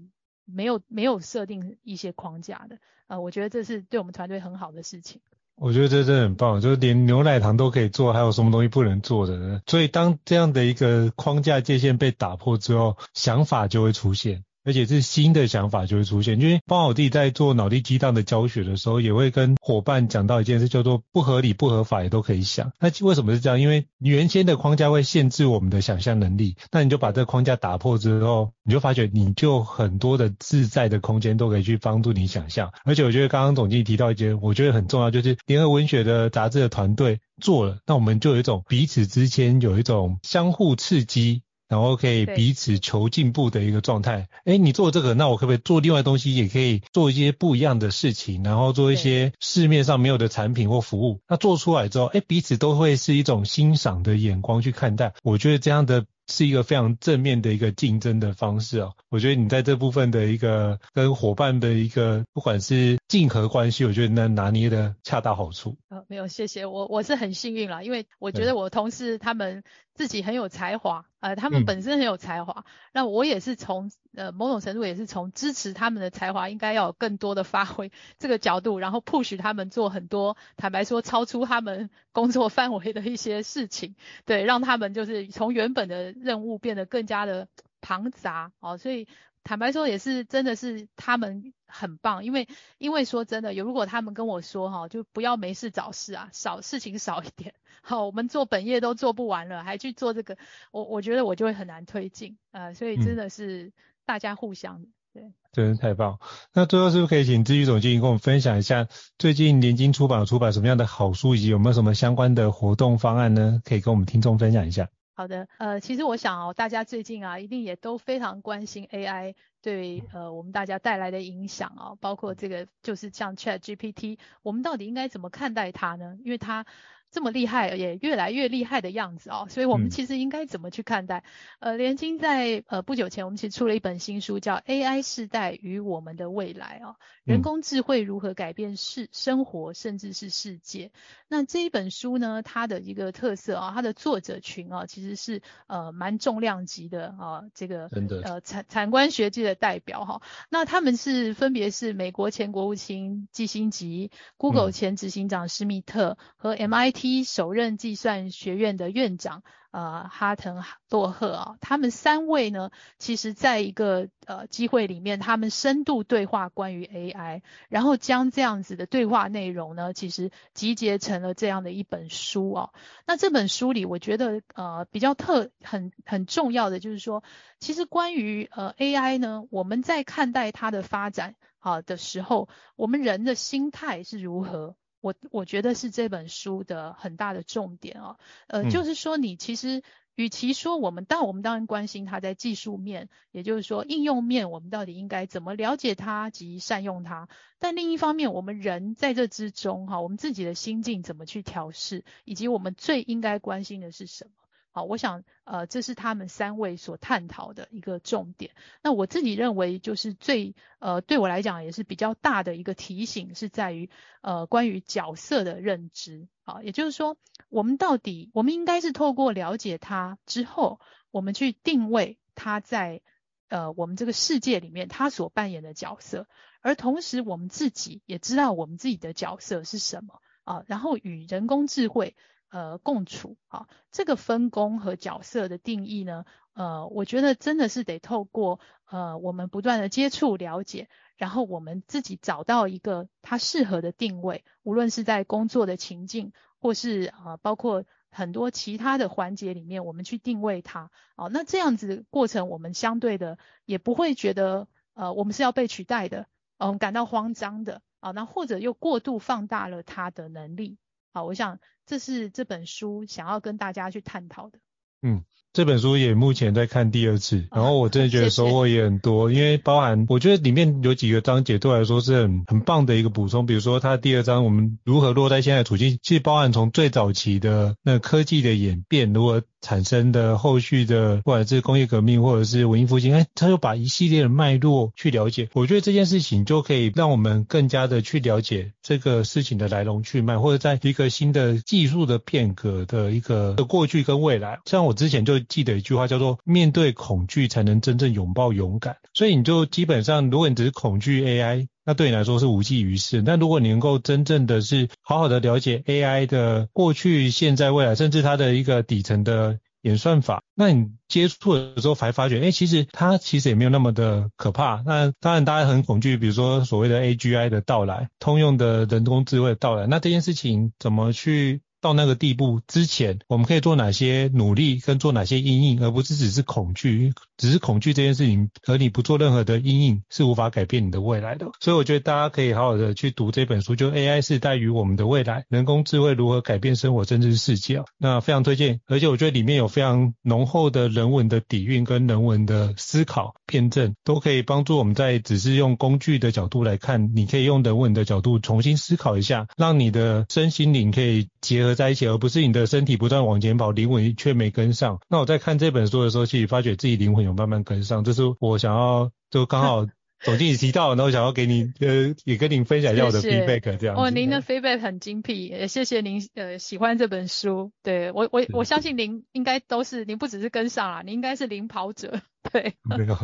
没有没有设定一些框架的，呃，我觉得这是对我们团队很好的事情。我觉得这真的很棒，就是连牛奶糖都可以做，还有什么东西不能做的呢？所以当这样的一个框架界限被打破之后，想法就会出现。而且是新的想法就会出现。因为包括我自己在做脑力激荡的教学的时候，也会跟伙伴讲到一件事，叫做不合理、不合法也都可以想。那为什么是这样？因为原先的框架会限制我们的想象能力，那你就把这个框架打破之后，你就发觉你就很多的自在的空间都可以去帮助你想象。而且我觉得刚刚总经理提到一件，我觉得很重要，就是联合文学的杂志的团队做了，那我们就有一种彼此之间有一种相互刺激。然后可以彼此求进步的一个状态。哎，你做这个，那我可不可以做另外东西？也可以做一些不一样的事情，然后做一些市面上没有的产品或服务。那做出来之后，哎，彼此都会是一种欣赏的眼光去看待。我觉得这样的。是一个非常正面的一个竞争的方式哦，我觉得你在这部分的一个跟伙伴的一个不管是竞合关系，我觉得能拿捏的恰到好处。呃，没有，谢谢我，我是很幸运啦，因为我觉得我同事他们自己很有才华，呃，他们本身很有才华，那、嗯、我也是从呃某种程度也是从支持他们的才华应该要有更多的发挥这个角度，然后 push 他们做很多坦白说超出他们工作范围的一些事情，对，让他们就是从原本的。任务变得更加的庞杂哦，所以坦白说也是真的是他们很棒，因为因为说真的，有如果他们跟我说哈，就不要没事找事啊，少事情少一点，好，我们做本业都做不完了，还去做这个，我我觉得我就会很难推进，呃，所以真的是大家互相的，对，真的太棒。那最后是不是可以请志宇总经理跟我们分享一下，最近联经出版出版什么样的好书，以及有没有什么相关的活动方案呢？可以跟我们听众分享一下。好的，呃，其实我想哦，大家最近啊，一定也都非常关心 AI 对呃我们大家带来的影响啊，包括这个就是像 ChatGPT，我们到底应该怎么看待它呢？因为它这么厉害，也越来越厉害的样子哦，所以我们其实应该怎么去看待？嗯、呃，联经在呃不久前，我们其实出了一本新书，叫《AI 世代与我们的未来》哦，人工智慧如何改变世生活，甚至是世界。那这一本书呢，它的一个特色啊，它的作者群啊，其实是呃蛮重量级的啊，这个呃产产官学界的代表哈。那他们是分别是美国前国务卿基辛吉、Google 前执行长施密特和 MIT。首任计算学院的院长，呃，哈腾洛赫啊，他们三位呢，其实在一个呃机会里面，他们深度对话关于 AI，然后将这样子的对话内容呢，其实集结成了这样的一本书啊。那这本书里，我觉得呃比较特很很重要的就是说，其实关于呃 AI 呢，我们在看待它的发展啊的时候，我们人的心态是如何？我我觉得是这本书的很大的重点哦，呃，就是说你其实与其说我们，但我们当然关心它在技术面，也就是说应用面，我们到底应该怎么了解它及善用它。但另一方面，我们人在这之中哈，我们自己的心境怎么去调试，以及我们最应该关心的是什么？好，我想，呃，这是他们三位所探讨的一个重点。那我自己认为，就是最，呃，对我来讲也是比较大的一个提醒，是在于，呃，关于角色的认知。啊，也就是说，我们到底，我们应该是透过了解他之后，我们去定位他在，呃，我们这个世界里面他所扮演的角色，而同时我们自己也知道我们自己的角色是什么啊，然后与人工智慧。呃，共处啊，这个分工和角色的定义呢，呃，我觉得真的是得透过呃我们不断的接触了解，然后我们自己找到一个它适合的定位，无论是在工作的情境，或是啊、呃、包括很多其他的环节里面，我们去定位它，哦、那这样子过程，我们相对的也不会觉得呃我们是要被取代的，嗯、感到慌张的啊、那或者又过度放大了他的能力。好，我想这是这本书想要跟大家去探讨的。嗯。这本书也目前在看第二次，然后我真的觉得收获也很多，因为包含我觉得里面有几个章节对我来说是很很棒的一个补充，比如说它第二章我们如何落在现在的处境，其实包含从最早期的那科技的演变，如何产生的后续的不管是工业革命或者是文艺复兴，哎，他就把一系列的脉络去了解，我觉得这件事情就可以让我们更加的去了解这个事情的来龙去脉，或者在一个新的技术的变革的一个的过去跟未来，像我之前就。记得一句话叫做“面对恐惧才能真正拥抱勇敢”，所以你就基本上，如果你只是恐惧 AI，那对你来说是无济于事。但如果你能够真正的是好好的了解 AI 的过去、现在、未来，甚至它的一个底层的演算法，那你接触的时候才发觉，哎、其实它其实也没有那么的可怕。那当然大家很恐惧，比如说所谓的 AGI 的到来，通用的人工智慧的到来，那这件事情怎么去？到那个地步之前，我们可以做哪些努力跟做哪些因应，而不是只是恐惧，只是恐惧这件事情，而你不做任何的因应是无法改变你的未来的。所以我觉得大家可以好好的去读这本书，就 AI 世代与我们的未来，人工智慧如何改变生活甚至是世界。那非常推荐，而且我觉得里面有非常浓厚的人文的底蕴跟人文的思考辩证，都可以帮助我们在只是用工具的角度来看，你可以用人文的角度重新思考一下，让你的身心灵可以结合。在一起，而不是你的身体不断往前跑，灵魂却没跟上。那我在看这本书的时候，其实发觉自己灵魂有慢慢跟上，这是我想要，就刚好总经理提到，然后想要给你呃，也跟您分享一下我的 feedback 这样。哦，您的 feedback 很精辟，也谢谢您呃喜欢这本书。对我我我相信您应该都是，您不只是跟上了，您应该是领跑者。对，没有。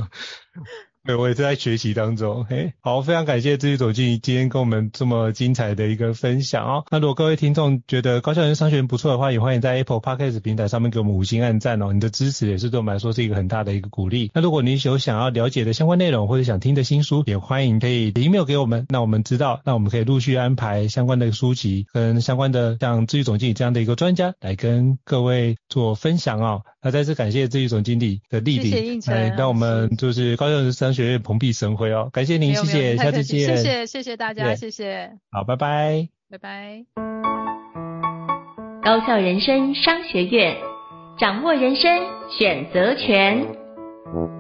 对，我也是在学习当中。嘿，好，非常感谢志宇总经理今天跟我们这么精彩的一个分享哦。那如果各位听众觉得高效人商学院不错的话，也欢迎在 Apple Podcast 平台上面给我们五星按赞哦。你的支持也是对我们来说是一个很大的一个鼓励。那如果你有想要了解的相关内容或者想听的新书，也欢迎可以 email 给我们，那我们知道，那我们可以陆续安排相关的书籍跟相关的像志宇总经理这样的一个专家来跟各位做分享哦。那再次感谢这一总经理的莅临，来让我们就是高校人生商学院蓬荜生辉哦，感谢您，谢谢，下次见，谢谢，谢谢大家，谢谢，好，拜拜，拜拜。高校人生商学院，掌握人生选择权。